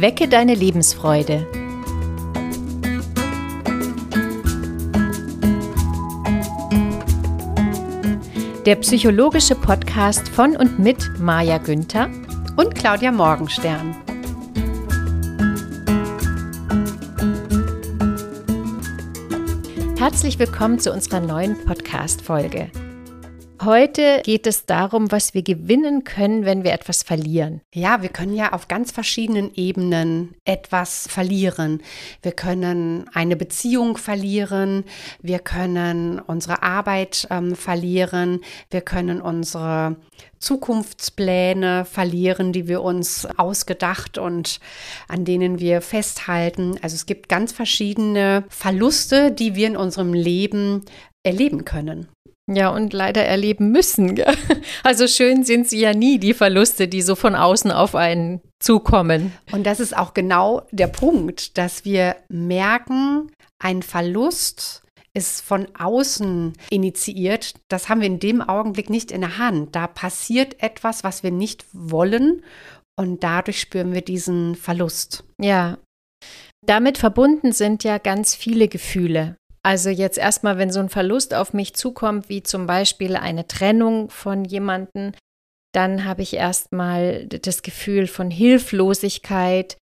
Wecke deine Lebensfreude. Der psychologische Podcast von und mit Maja Günther und Claudia Morgenstern. Herzlich willkommen zu unserer neuen Podcast-Folge. Heute geht es darum, was wir gewinnen können, wenn wir etwas verlieren. Ja, wir können ja auf ganz verschiedenen Ebenen etwas verlieren. Wir können eine Beziehung verlieren, wir können unsere Arbeit ähm, verlieren, wir können unsere Zukunftspläne verlieren, die wir uns ausgedacht und an denen wir festhalten. Also es gibt ganz verschiedene Verluste, die wir in unserem Leben erleben können. Ja, und leider erleben müssen. Gell? Also schön sind sie ja nie, die Verluste, die so von außen auf einen zukommen. Und das ist auch genau der Punkt, dass wir merken, ein Verlust ist von außen initiiert. Das haben wir in dem Augenblick nicht in der Hand. Da passiert etwas, was wir nicht wollen und dadurch spüren wir diesen Verlust. Ja. Damit verbunden sind ja ganz viele Gefühle. Also jetzt erstmal, wenn so ein Verlust auf mich zukommt, wie zum Beispiel eine Trennung von jemandem, dann habe ich erstmal das Gefühl von Hilflosigkeit,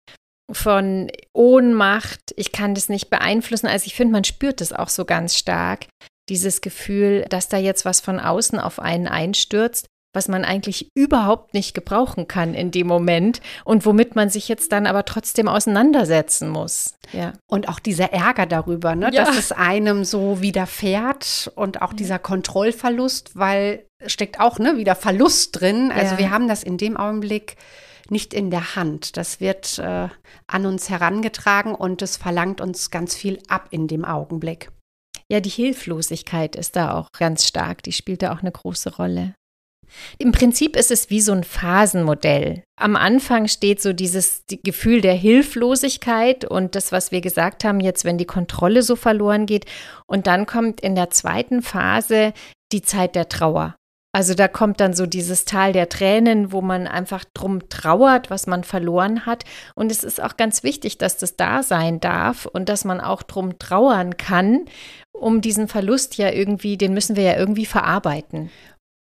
von Ohnmacht. Ich kann das nicht beeinflussen. Also ich finde, man spürt das auch so ganz stark, dieses Gefühl, dass da jetzt was von außen auf einen einstürzt was man eigentlich überhaupt nicht gebrauchen kann in dem Moment und womit man sich jetzt dann aber trotzdem auseinandersetzen muss. Ja. Und auch dieser Ärger darüber, ne, ja. dass es einem so widerfährt und auch dieser Kontrollverlust, weil steckt auch ne, wieder Verlust drin. Also ja. wir haben das in dem Augenblick nicht in der Hand. Das wird äh, an uns herangetragen und es verlangt uns ganz viel ab in dem Augenblick. Ja, die Hilflosigkeit ist da auch ganz stark. Die spielt da auch eine große Rolle. Im Prinzip ist es wie so ein Phasenmodell. Am Anfang steht so dieses die Gefühl der Hilflosigkeit und das, was wir gesagt haben, jetzt, wenn die Kontrolle so verloren geht. Und dann kommt in der zweiten Phase die Zeit der Trauer. Also da kommt dann so dieses Tal der Tränen, wo man einfach drum trauert, was man verloren hat. Und es ist auch ganz wichtig, dass das da sein darf und dass man auch drum trauern kann, um diesen Verlust ja irgendwie, den müssen wir ja irgendwie verarbeiten.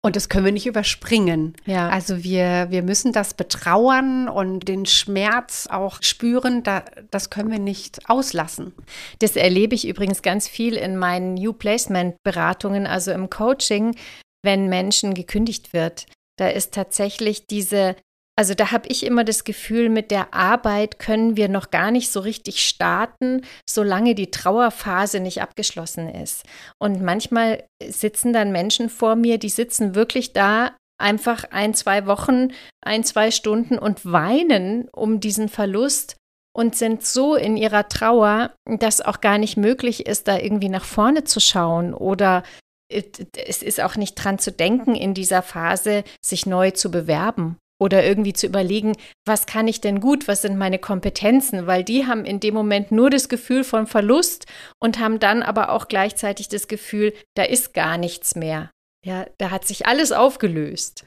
Und das können wir nicht überspringen. Ja. Also wir, wir müssen das betrauern und den Schmerz auch spüren. Da, das können wir nicht auslassen. Das erlebe ich übrigens ganz viel in meinen New Placement Beratungen, also im Coaching, wenn Menschen gekündigt wird. Da ist tatsächlich diese also da habe ich immer das Gefühl, mit der Arbeit können wir noch gar nicht so richtig starten, solange die Trauerphase nicht abgeschlossen ist. Und manchmal sitzen dann Menschen vor mir, die sitzen wirklich da einfach ein, zwei Wochen, ein, zwei Stunden und weinen um diesen Verlust und sind so in ihrer Trauer, dass auch gar nicht möglich ist, da irgendwie nach vorne zu schauen oder es ist auch nicht dran zu denken, in dieser Phase sich neu zu bewerben oder irgendwie zu überlegen, was kann ich denn gut, was sind meine Kompetenzen, weil die haben in dem Moment nur das Gefühl von Verlust und haben dann aber auch gleichzeitig das Gefühl, da ist gar nichts mehr. Ja, da hat sich alles aufgelöst.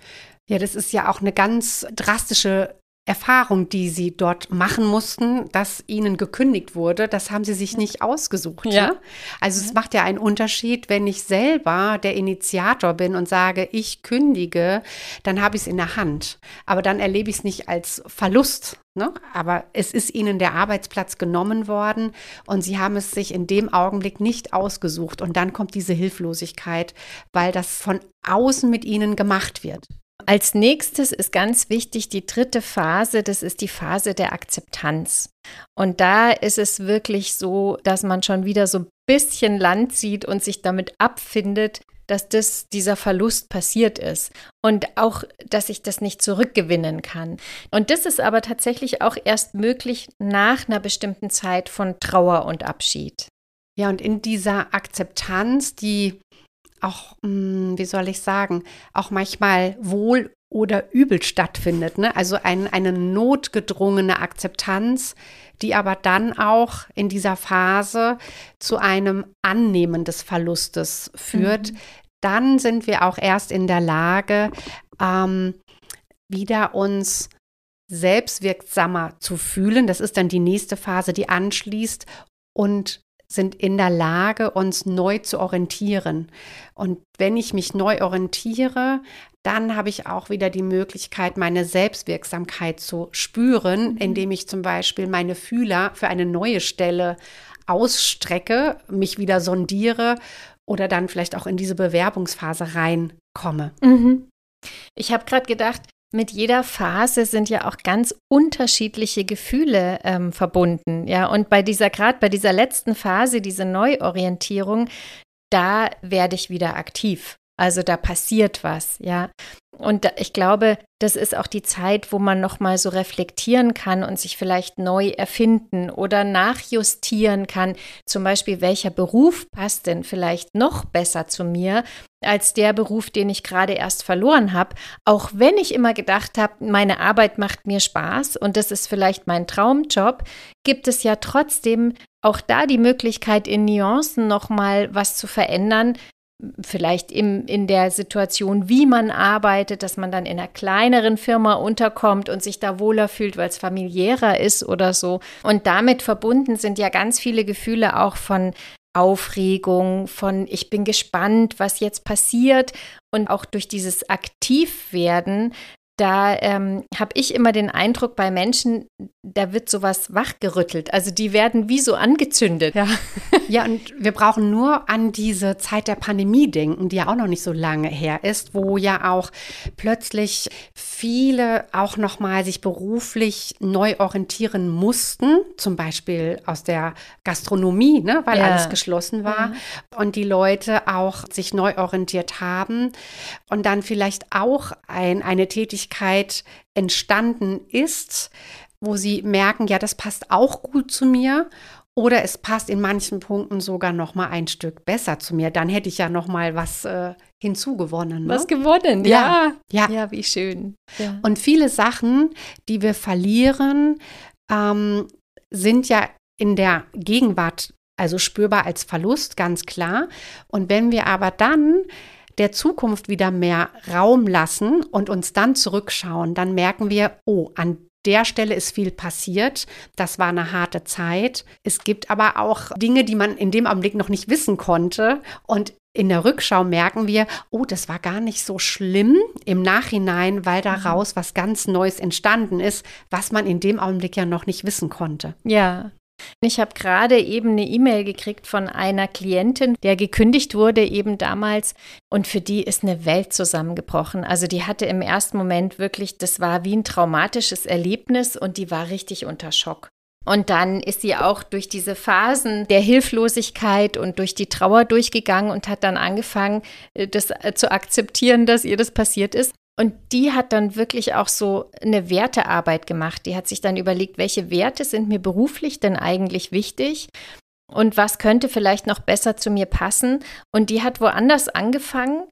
Ja, das ist ja auch eine ganz drastische Erfahrung, die sie dort machen mussten, dass ihnen gekündigt wurde, das haben sie sich nicht ausgesucht. Ja. ja? Also es macht ja einen Unterschied, wenn ich selber der Initiator bin und sage, ich kündige, dann habe ich es in der Hand. Aber dann erlebe ich es nicht als Verlust. Ne? Aber es ist ihnen der Arbeitsplatz genommen worden und sie haben es sich in dem Augenblick nicht ausgesucht. Und dann kommt diese Hilflosigkeit, weil das von außen mit ihnen gemacht wird. Als nächstes ist ganz wichtig die dritte Phase, das ist die Phase der Akzeptanz. Und da ist es wirklich so, dass man schon wieder so ein bisschen Land sieht und sich damit abfindet, dass das, dieser Verlust passiert ist und auch, dass ich das nicht zurückgewinnen kann. Und das ist aber tatsächlich auch erst möglich nach einer bestimmten Zeit von Trauer und Abschied. Ja, und in dieser Akzeptanz, die auch, hm, wie soll ich sagen, auch manchmal wohl oder übel stattfindet. Ne? Also ein, eine notgedrungene Akzeptanz, die aber dann auch in dieser Phase zu einem Annehmen des Verlustes führt. Mhm. Dann sind wir auch erst in der Lage, ähm, wieder uns selbstwirksamer zu fühlen. Das ist dann die nächste Phase, die anschließt und sind in der Lage, uns neu zu orientieren. Und wenn ich mich neu orientiere, dann habe ich auch wieder die Möglichkeit, meine Selbstwirksamkeit zu spüren, mhm. indem ich zum Beispiel meine Fühler für eine neue Stelle ausstrecke, mich wieder sondiere oder dann vielleicht auch in diese Bewerbungsphase reinkomme. Mhm. Ich habe gerade gedacht, mit jeder Phase sind ja auch ganz unterschiedliche Gefühle ähm, verbunden. Ja, und bei dieser, gerade bei dieser letzten Phase, diese Neuorientierung, da werde ich wieder aktiv. Also da passiert was, ja. Und ich glaube, das ist auch die Zeit, wo man noch mal so reflektieren kann und sich vielleicht neu erfinden oder nachjustieren kann. Zum Beispiel, welcher Beruf passt denn vielleicht noch besser zu mir als der Beruf, den ich gerade erst verloren habe. Auch wenn ich immer gedacht habe, meine Arbeit macht mir Spaß und das ist vielleicht mein Traumjob, gibt es ja trotzdem auch da die Möglichkeit, in Nuancen noch mal was zu verändern, vielleicht im, in der Situation, wie man arbeitet, dass man dann in einer kleineren Firma unterkommt und sich da wohler fühlt, weil es familiärer ist oder so. Und damit verbunden sind ja ganz viele Gefühle auch von Aufregung, von ich bin gespannt, was jetzt passiert. Und auch durch dieses Aktivwerden da ähm, habe ich immer den Eindruck bei Menschen, da wird sowas wachgerüttelt. Also die werden wie so angezündet. Ja. ja, und wir brauchen nur an diese Zeit der Pandemie denken, die ja auch noch nicht so lange her ist, wo ja auch plötzlich viele auch nochmal sich beruflich neu orientieren mussten, zum Beispiel aus der Gastronomie, ne, weil ja. alles geschlossen war. Ja. Und die Leute auch sich neu orientiert haben und dann vielleicht auch ein, eine Tätigkeit Tätigkeit entstanden ist, wo sie merken, ja, das passt auch gut zu mir oder es passt in manchen Punkten sogar noch mal ein Stück besser zu mir, dann hätte ich ja noch mal was äh, hinzugewonnen. Ne? Was gewonnen, ja. Ja, ja, wie schön. Ja. Und viele Sachen, die wir verlieren, ähm, sind ja in der Gegenwart also spürbar als Verlust, ganz klar. Und wenn wir aber dann der Zukunft wieder mehr Raum lassen und uns dann zurückschauen, dann merken wir, oh, an der Stelle ist viel passiert. Das war eine harte Zeit. Es gibt aber auch Dinge, die man in dem Augenblick noch nicht wissen konnte. Und in der Rückschau merken wir, oh, das war gar nicht so schlimm im Nachhinein, weil daraus was ganz Neues entstanden ist, was man in dem Augenblick ja noch nicht wissen konnte. Ja, ich habe gerade eben eine E-Mail gekriegt von einer Klientin, der gekündigt wurde eben damals und für die ist eine Welt zusammengebrochen. Also die hatte im ersten Moment wirklich, das war wie ein traumatisches Erlebnis und die war richtig unter Schock. Und dann ist sie auch durch diese Phasen der Hilflosigkeit und durch die Trauer durchgegangen und hat dann angefangen, äh, das äh, zu akzeptieren, dass ihr das passiert ist. Und die hat dann wirklich auch so eine Wertearbeit gemacht. Die hat sich dann überlegt, welche Werte sind mir beruflich denn eigentlich wichtig und was könnte vielleicht noch besser zu mir passen. Und die hat woanders angefangen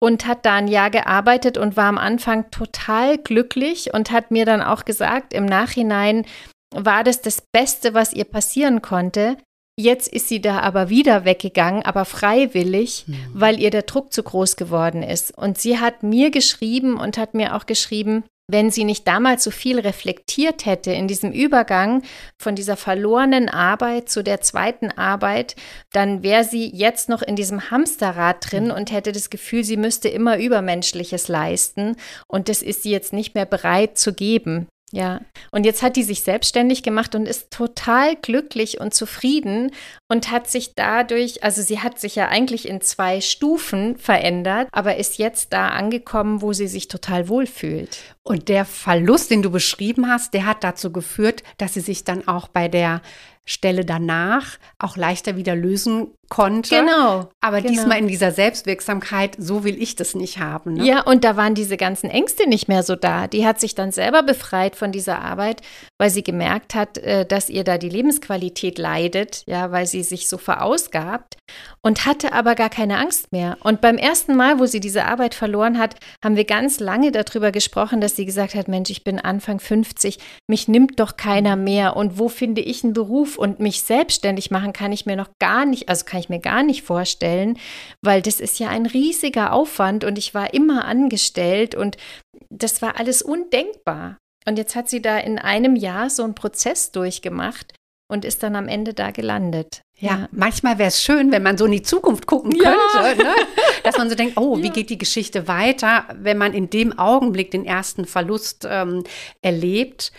und hat da ein Jahr gearbeitet und war am Anfang total glücklich und hat mir dann auch gesagt, im Nachhinein war das das Beste, was ihr passieren konnte, Jetzt ist sie da aber wieder weggegangen, aber freiwillig, mhm. weil ihr der Druck zu groß geworden ist. Und sie hat mir geschrieben und hat mir auch geschrieben, wenn sie nicht damals so viel reflektiert hätte in diesem Übergang von dieser verlorenen Arbeit zu der zweiten Arbeit, dann wäre sie jetzt noch in diesem Hamsterrad drin mhm. und hätte das Gefühl, sie müsste immer Übermenschliches leisten. Und das ist sie jetzt nicht mehr bereit zu geben. Ja, und jetzt hat die sich selbstständig gemacht und ist total glücklich und zufrieden und hat sich dadurch, also sie hat sich ja eigentlich in zwei Stufen verändert, aber ist jetzt da angekommen, wo sie sich total wohlfühlt. Und der Verlust, den du beschrieben hast, der hat dazu geführt, dass sie sich dann auch bei der Stelle danach auch leichter wieder lösen konnte. Genau. Aber genau. diesmal in dieser Selbstwirksamkeit, so will ich das nicht haben. Ne? Ja, und da waren diese ganzen Ängste nicht mehr so da. Die hat sich dann selber befreit von dieser Arbeit, weil sie gemerkt hat, äh, dass ihr da die Lebensqualität leidet, ja, weil sie sich so verausgabt und hatte aber gar keine Angst mehr. Und beim ersten Mal, wo sie diese Arbeit verloren hat, haben wir ganz lange darüber gesprochen, dass sie gesagt hat, Mensch, ich bin Anfang 50, mich nimmt doch keiner mehr und wo finde ich einen Beruf und mich selbstständig machen kann ich mir noch gar nicht, also kann ich mir gar nicht vorstellen, weil das ist ja ein riesiger Aufwand und ich war immer angestellt und das war alles undenkbar. Und jetzt hat sie da in einem Jahr so einen Prozess durchgemacht und ist dann am Ende da gelandet. Ja, ja. manchmal wäre es schön, wenn man so in die Zukunft gucken könnte, ja. ne? dass man so denkt, oh, ja. wie geht die Geschichte weiter, wenn man in dem Augenblick den ersten Verlust ähm, erlebt.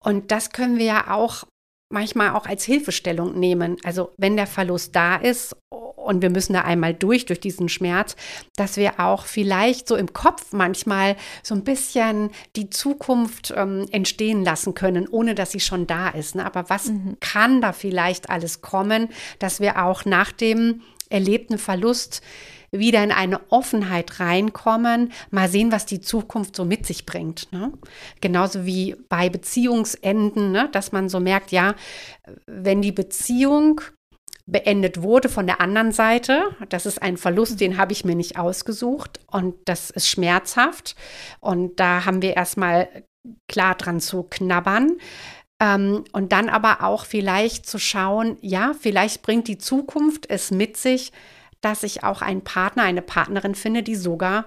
Und das können wir ja auch manchmal auch als Hilfestellung nehmen. Also wenn der Verlust da ist und wir müssen da einmal durch, durch diesen Schmerz, dass wir auch vielleicht so im Kopf manchmal so ein bisschen die Zukunft ähm, entstehen lassen können, ohne dass sie schon da ist. Ne? Aber was mhm. kann da vielleicht alles kommen, dass wir auch nach dem erlebten Verlust wieder in eine Offenheit reinkommen, mal sehen, was die Zukunft so mit sich bringt. Ne? Genauso wie bei Beziehungsenden, ne? dass man so merkt, ja, wenn die Beziehung beendet wurde von der anderen Seite. Das ist ein Verlust, den habe ich mir nicht ausgesucht und das ist schmerzhaft. Und da haben wir erstmal klar dran zu knabbern. Ähm, und dann aber auch vielleicht zu schauen, ja, vielleicht bringt die Zukunft es mit sich, dass ich auch einen Partner, eine Partnerin finde, die sogar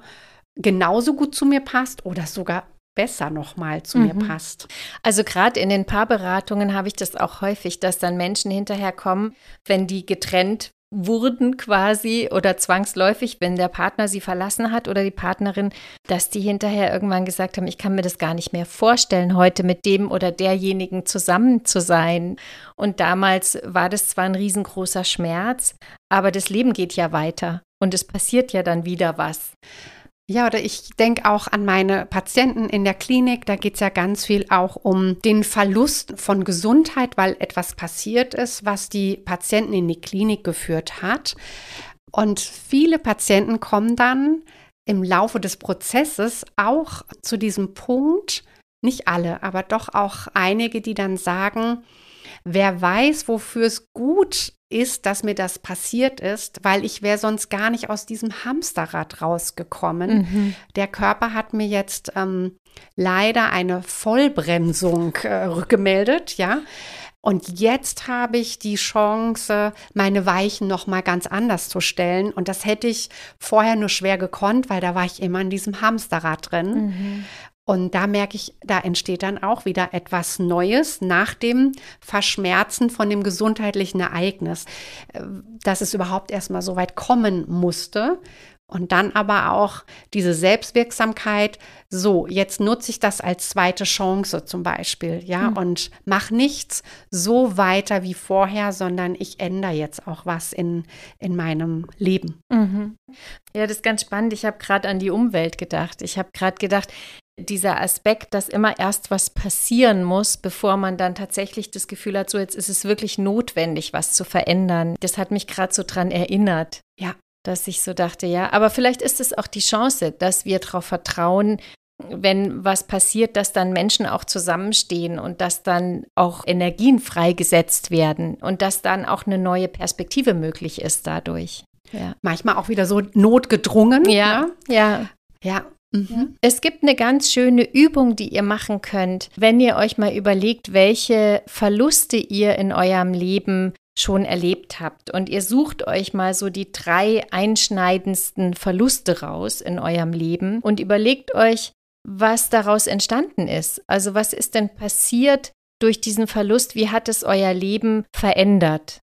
genauso gut zu mir passt oder sogar besser nochmal zu mhm. mir passt. Also gerade in den Paarberatungen habe ich das auch häufig, dass dann Menschen hinterher kommen, wenn die getrennt wurden quasi oder zwangsläufig, wenn der Partner sie verlassen hat oder die Partnerin, dass die hinterher irgendwann gesagt haben, ich kann mir das gar nicht mehr vorstellen, heute mit dem oder derjenigen zusammen zu sein. Und damals war das zwar ein riesengroßer Schmerz, aber das Leben geht ja weiter und es passiert ja dann wieder was. Ja, oder ich denke auch an meine Patienten in der Klinik. Da geht es ja ganz viel auch um den Verlust von Gesundheit, weil etwas passiert ist, was die Patienten in die Klinik geführt hat. Und viele Patienten kommen dann im Laufe des Prozesses auch zu diesem Punkt, nicht alle, aber doch auch einige, die dann sagen, wer weiß, wofür es gut ist, dass mir das passiert ist, weil ich wäre sonst gar nicht aus diesem Hamsterrad rausgekommen. Mhm. Der Körper hat mir jetzt ähm, leider eine Vollbremsung äh, rückgemeldet, ja. Und jetzt habe ich die Chance, meine Weichen noch mal ganz anders zu stellen. Und das hätte ich vorher nur schwer gekonnt, weil da war ich immer in diesem Hamsterrad drin. Mhm. Und da merke ich, da entsteht dann auch wieder etwas Neues nach dem Verschmerzen von dem gesundheitlichen Ereignis, äh, dass es überhaupt erstmal so weit kommen musste. Und dann aber auch diese Selbstwirksamkeit, so, jetzt nutze ich das als zweite Chance zum Beispiel, ja, mhm. und mach nichts so weiter wie vorher, sondern ich ändere jetzt auch was in, in meinem Leben. Mhm. Ja, das ist ganz spannend. Ich habe gerade an die Umwelt gedacht. Ich habe gerade gedacht, dieser Aspekt, dass immer erst was passieren muss, bevor man dann tatsächlich das Gefühl hat, so jetzt ist es wirklich notwendig, was zu verändern. Das hat mich gerade so dran erinnert. Ja. Dass ich so dachte, ja, aber vielleicht ist es auch die Chance, dass wir darauf vertrauen, wenn was passiert, dass dann Menschen auch zusammenstehen und dass dann auch Energien freigesetzt werden und dass dann auch eine neue Perspektive möglich ist dadurch. Ja. Manchmal auch wieder so notgedrungen. Ja, ja. Ja, ja Mhm. Es gibt eine ganz schöne Übung, die ihr machen könnt, wenn ihr euch mal überlegt, welche Verluste ihr in eurem Leben schon erlebt habt. Und ihr sucht euch mal so die drei einschneidendsten Verluste raus in eurem Leben und überlegt euch, was daraus entstanden ist. Also was ist denn passiert durch diesen Verlust? Wie hat es euer Leben verändert?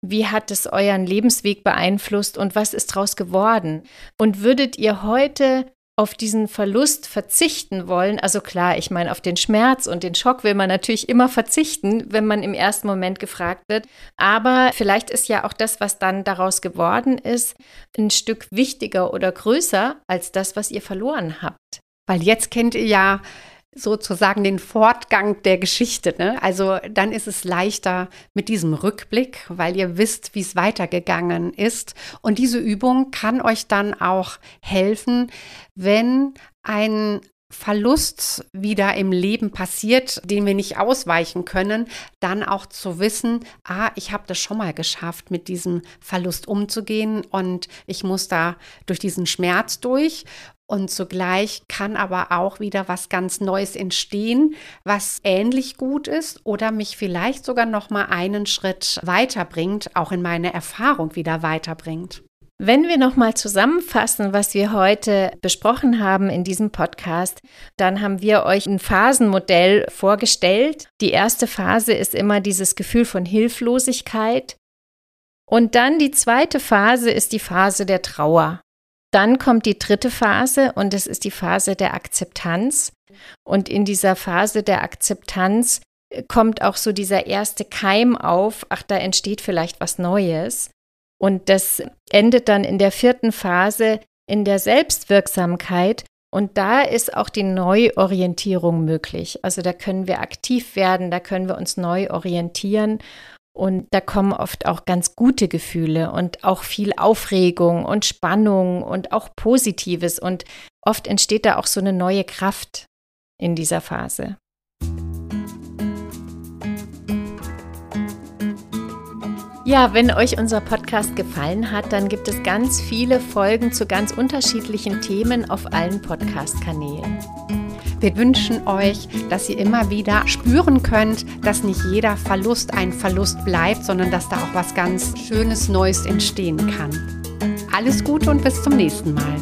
Wie hat es euren Lebensweg beeinflusst und was ist daraus geworden? Und würdet ihr heute auf diesen Verlust verzichten wollen, also klar, ich meine, auf den Schmerz und den Schock will man natürlich immer verzichten, wenn man im ersten Moment gefragt wird. Aber vielleicht ist ja auch das, was dann daraus geworden ist, ein Stück wichtiger oder größer als das, was ihr verloren habt. Weil jetzt kennt ihr ja sozusagen den Fortgang der Geschichte. Ne? Also dann ist es leichter mit diesem Rückblick, weil ihr wisst, wie es weitergegangen ist. Und diese Übung kann euch dann auch helfen, wenn ein Verlust wieder im Leben passiert, den wir nicht ausweichen können, dann auch zu wissen, ah, ich habe das schon mal geschafft, mit diesem Verlust umzugehen und ich muss da durch diesen Schmerz durch und zugleich kann aber auch wieder was ganz Neues entstehen, was ähnlich gut ist oder mich vielleicht sogar noch mal einen Schritt weiterbringt, auch in meine Erfahrung wieder weiterbringt. Wenn wir nochmal zusammenfassen, was wir heute besprochen haben in diesem Podcast, dann haben wir euch ein Phasenmodell vorgestellt. Die erste Phase ist immer dieses Gefühl von Hilflosigkeit. Und dann die zweite Phase ist die Phase der Trauer. Dann kommt die dritte Phase und es ist die Phase der Akzeptanz. Und in dieser Phase der Akzeptanz kommt auch so dieser erste Keim auf, ach, da entsteht vielleicht was Neues. Und das endet dann in der vierten Phase in der Selbstwirksamkeit. Und da ist auch die Neuorientierung möglich. Also da können wir aktiv werden, da können wir uns neu orientieren. Und da kommen oft auch ganz gute Gefühle und auch viel Aufregung und Spannung und auch Positives. Und oft entsteht da auch so eine neue Kraft in dieser Phase. Ja, wenn euch unser Podcast gefallen hat, dann gibt es ganz viele Folgen zu ganz unterschiedlichen Themen auf allen Podcast-Kanälen. Wir wünschen euch, dass ihr immer wieder spüren könnt, dass nicht jeder Verlust ein Verlust bleibt, sondern dass da auch was ganz Schönes Neues entstehen kann. Alles Gute und bis zum nächsten Mal.